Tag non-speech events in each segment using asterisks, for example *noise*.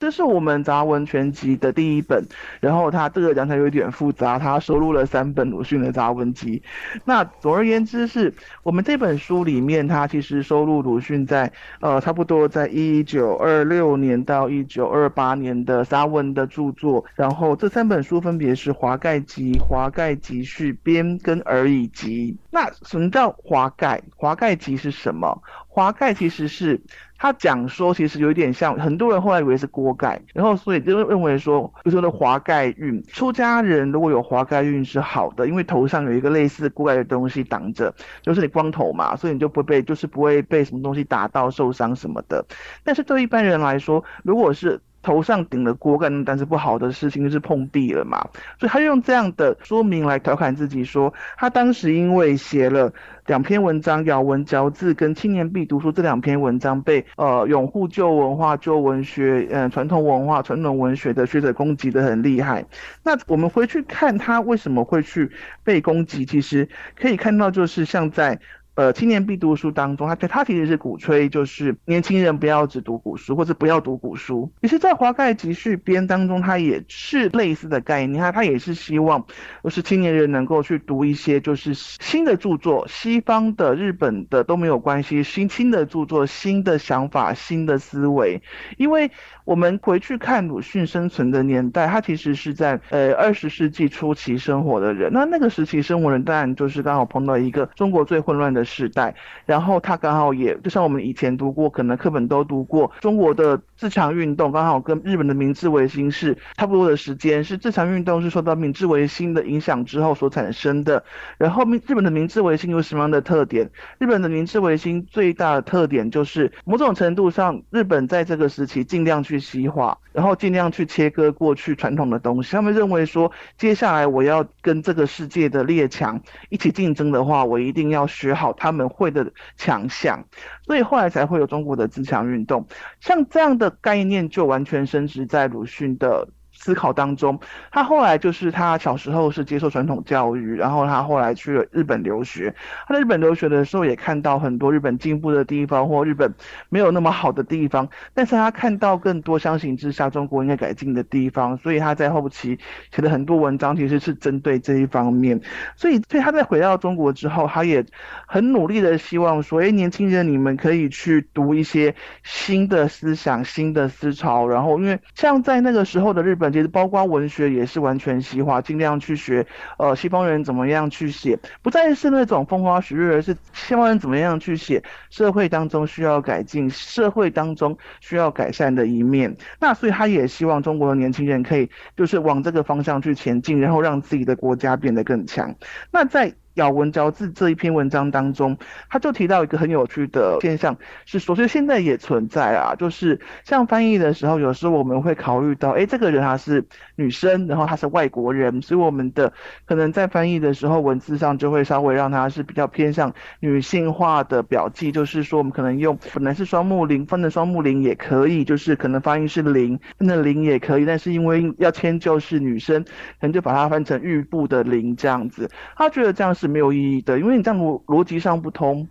这是我们杂文全集的第一本，然后它这个讲起来有点复杂，它收录了三本鲁迅的杂文集。那总而言之，是我们这本书里面，它其实收录鲁迅在呃差不多在一九二六年到一九二八年的杂文的著作。然后这三本书分别是《华盖集》《华盖集序编》跟《而已集》。那什么叫华盖？华盖集是什么？华盖其实是。他讲说，其实有一点像很多人后来以为是锅盖，然后所以就认为说，就说的华盖运，出家人如果有华盖运是好的，因为头上有一个类似锅盖的东西挡着，就是你光头嘛，所以你就不会被，就是不会被什么东西打到受伤什么的。但是对一般人来说，如果是头上顶了锅盖，但是不好的事情就是碰壁了嘛，所以他用这样的说明来调侃自己，说他当时因为写了两篇文章《咬文嚼字》跟《青年必读书》这两篇文章，被呃拥护旧文化、旧文学、嗯传统文化、传统文学的学者攻击的很厉害。那我们回去看他为什么会去被攻击，其实可以看到就是像在。呃，青年必读书当中，他他其实是鼓吹，就是年轻人不要只读古书，或者不要读古书。其实，在华盖集序编当中，他也是类似的概念，他他也是希望，就是青年人能够去读一些就是新的著作，西方的、日本的都没有关系，新新的著作、新的想法、新的思维，因为。我们回去看鲁迅生存的年代，他其实是在呃二十世纪初期生活的人。那那个时期生活人当然就是刚好碰到一个中国最混乱的的时代，然后他刚好也就像我们以前读过，可能课本都读过中国的自强运动，刚好跟日本的明治维新是差不多的时间。是自强运动是受到明治维新的影响之后所产生的。然后明日本的明治维新有什么样的特点？日本的明治维新最大的特点就是某种程度上，日本在这个时期尽量去。西化，然后尽量去切割过去传统的东西。他们认为说，接下来我要跟这个世界的列强一起竞争的话，我一定要学好他们会的强项。所以后来才会有中国的自强运动。像这样的概念，就完全升值在鲁迅的。思考当中，他后来就是他小时候是接受传统教育，然后他后来去了日本留学。他在日本留学的时候，也看到很多日本进步的地方，或日本没有那么好的地方。但是他看到更多相形之下中国应该改进的地方，所以他在后期写的很多文章其实是针对这一方面。所以，所以他在回到中国之后，他也很努力的希望说：，哎，年轻人，你们可以去读一些新的思想、新的思潮。然后，因为像在那个时候的日本。其实包括文学也是完全西化，尽量去学，呃，西方人怎么样去写，不再是那种风花雪月，而是西方人怎么样去写社会当中需要改进、社会当中需要改善的一面。那所以他也希望中国的年轻人可以就是往这个方向去前进，然后让自己的国家变得更强。那在咬文嚼字这一篇文章当中，他就提到一个很有趣的现象，是说，其实现在也存在啊，就是像翻译的时候，有时候我们会考虑到，哎，这个人他是女生，然后他是外国人，所以我们的可能在翻译的时候，文字上就会稍微让他是比较偏向女性化的表记，就是说，我们可能用本来是双木林，分的双木林也可以，就是可能发音是林，分的林也可以，但是因为要迁就是女生，可能就把它翻成玉部的林这样子，他觉得这样。是没有意义的，因为你这样逻辑上不通。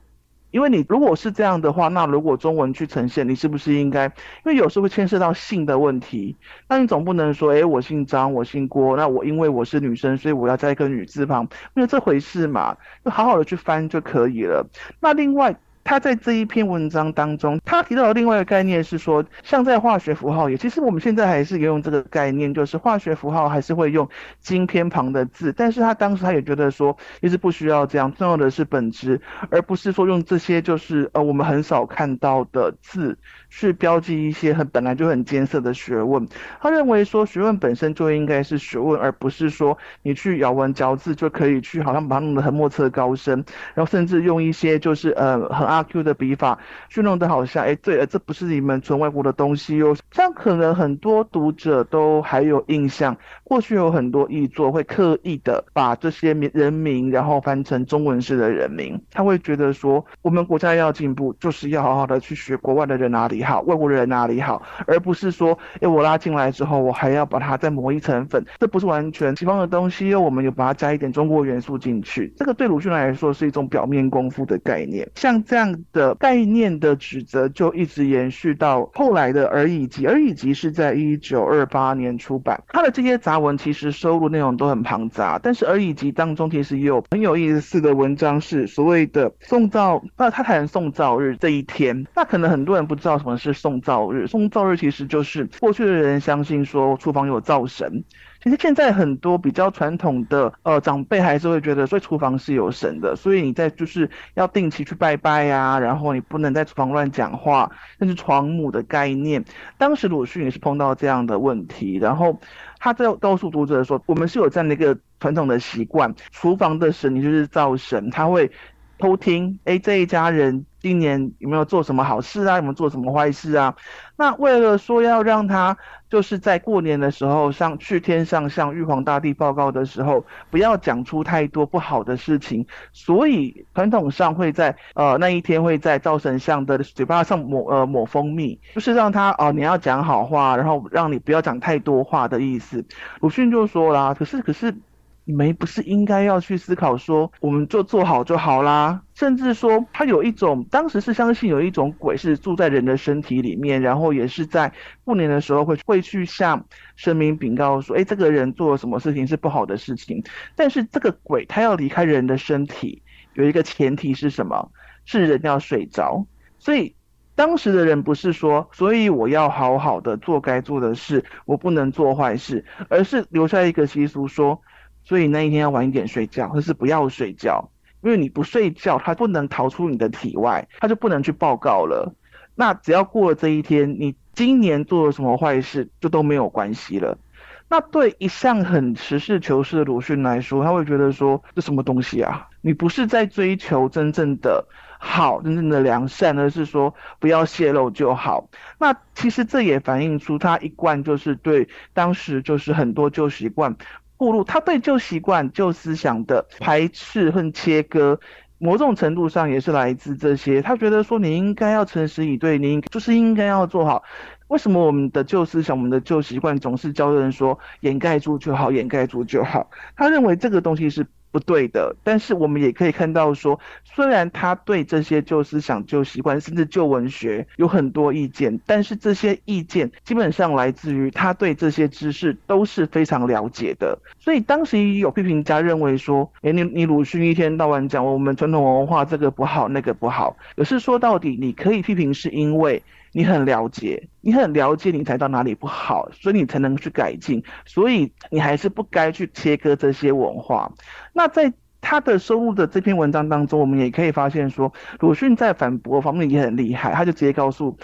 因为你如果是这样的话，那如果中文去呈现，你是不是应该？因为有时候会牵涉到性的问题，那你总不能说，哎，我姓张，我姓郭，那我因为我是女生，所以我要加一个女字旁，没有这回事嘛？就好好的去翻就可以了。那另外。他在这一篇文章当中，他提到的另外一个概念是说，像在化学符号也，其实我们现在还是用这个概念，就是化学符号还是会用金偏旁的字，但是他当时他也觉得说，其实不需要这样，重要的是本质，而不是说用这些就是呃我们很少看到的字。去标记一些很本来就很艰涩的学问，他认为说学问本身就应该是学问，而不是说你去咬文嚼字就可以去好像把它弄得很莫测高深，然后甚至用一些就是呃很阿 *laughs* Q 的笔法去弄得好像哎对了，这不是你们纯外国的东西哟。这样可能很多读者都还有印象，过去有很多译作会刻意的把这些名人名然后翻成中文式的人名，他会觉得说我们国家要进步，就是要好好的去学国外的人哪里。好，外国人哪里好，而不是说，哎，我拉进来之后，我还要把它再磨一层粉，这不是完全西方的东西哦，我们有把它加一点中国元素进去，这个对鲁迅来说是一种表面功夫的概念。像这样这样的概念的指责就一直延续到后来的《而已集》，《而已集》是在一九二八年出版，他的这些杂文其实收录内容都很庞杂，但是《而已集》当中其实也有很有意思的文章，是所谓的宋造，那他谈宋造日这一天，那可能很多人不知道什么是宋造日，宋造日其实就是过去的人相信说厨房有灶神。其实现在很多比较传统的呃长辈还是会觉得，所以厨房是有神的，所以你在就是要定期去拜拜呀，然后你不能在厨房乱讲话，那是床母的概念。当时鲁迅也是碰到这样的问题，然后他在告诉读者说，我们是有这样的一个传统的习惯，厨房的神你就是灶神，他会偷听，哎，这一家人。今年有没有做什么好事啊？有没有做什么坏事啊？那为了说要让他就是在过年的时候上去天上向玉皇大帝报告的时候，不要讲出太多不好的事情，所以传统上会在呃那一天会在灶神像的嘴巴上抹呃抹蜂蜜，就是让他哦你要讲好话，然后让你不要讲太多话的意思。鲁迅就说啦，可是可是。你们不是应该要去思考说，我们就做好就好啦？甚至说，他有一种，当时是相信有一种鬼是住在人的身体里面，然后也是在过年的时候会会去向神明禀告说，哎，这个人做了什么事情是不好的事情。但是这个鬼他要离开人的身体，有一个前提是什么？是人要睡着。所以当时的人不是说，所以我要好好的做该做的事，我不能做坏事，而是留下一个习俗说。所以那一天要晚一点睡觉，或是不要睡觉，因为你不睡觉，他不能逃出你的体外，他就不能去报告了。那只要过了这一天，你今年做了什么坏事，就都没有关系了。那对一向很实事求是的鲁迅来说，他会觉得说这什么东西啊？你不是在追求真正的好、真正的良善，而是说不要泄露就好。那其实这也反映出他一贯就是对当时就是很多旧习惯。步入他对旧习惯、旧思想的排斥和切割，某种程度上也是来自这些。他觉得说你应该要诚实以对，你就是应该要做好。为什么我们的旧思想、我们的旧习惯总是教人说掩盖住就好，掩盖住就好？他认为这个东西是。不对的，但是我们也可以看到说，虽然他对这些旧思想、旧习惯，甚至旧文学有很多意见，但是这些意见基本上来自于他对这些知识都是非常了解的。所以当时有批评家认为说，哎，你你鲁迅一天到晚讲我们传统文化这个不好那个不好，可是说到底，你可以批评是因为。你很了解，你很了解，你才到哪里不好，所以你才能去改进。所以你还是不该去切割这些文化。那在他的收录的这篇文章当中，我们也可以发现说，鲁迅在反驳方面也很厉害。他就直接告诉，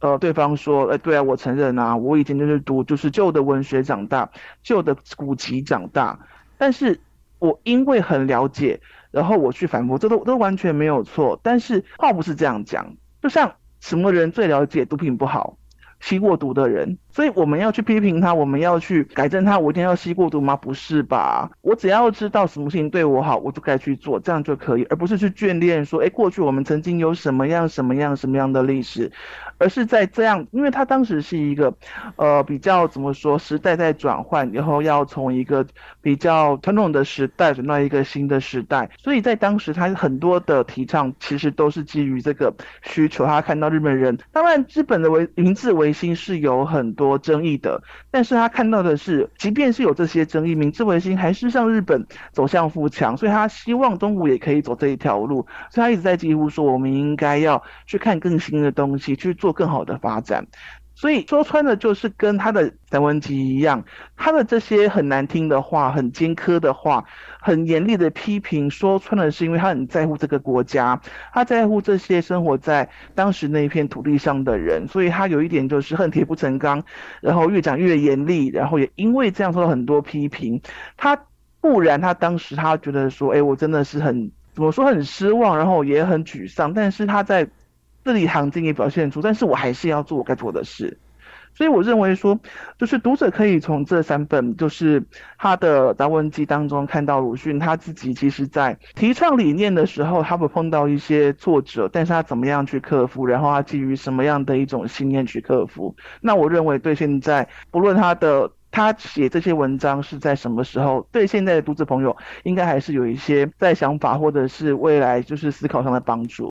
呃，对方说，呃，对啊，我承认啊，我以前就是读就是旧的文学长大，旧的古籍长大，但是我因为很了解，然后我去反驳，这都都完全没有错。但是话不是这样讲，就像。什么人最了解毒品不好？吸过毒的人。所以我们要去批评他，我们要去改正他。我一定要吸过毒吗？不是吧？我只要知道什么事情对我好，我就该去做，这样就可以，而不是去眷恋说，哎，过去我们曾经有什么样、什么样、什么样的历史，而是在这样，因为他当时是一个，呃，比较怎么说，时代在转换，然后要从一个比较传统的时代转到一个新的时代，所以在当时他很多的提倡其实都是基于这个需求。他看到日本人，当然日本的维明治维新是有很多。多争议的，但是他看到的是，即便是有这些争议，明治维新还是向日本走向富强，所以他希望中国也可以走这一条路，所以他一直在几乎说，我们应该要去看更新的东西，去做更好的发展。所以说穿了，就是跟他的散文集一样，他的这些很难听的话、很尖刻的话、很严厉的批评，说穿了是因为他很在乎这个国家，他在乎这些生活在当时那一片土地上的人，所以他有一点就是恨铁不成钢，然后越讲越严厉，然后也因为这样受到很多批评。他不然，他当时他觉得说，哎，我真的是很怎么说很失望，然后也很沮丧，但是他在。字里行间也表现出，但是我还是要做我该做的事，所以我认为说，就是读者可以从这三本，就是他的杂文集当中看到鲁迅他自己其实在提倡理念的时候，他会碰到一些挫折，但是他怎么样去克服，然后他基于什么样的一种信念去克服？那我认为对现在不论他的他写这些文章是在什么时候，对现在的读者朋友应该还是有一些在想法或者是未来就是思考上的帮助。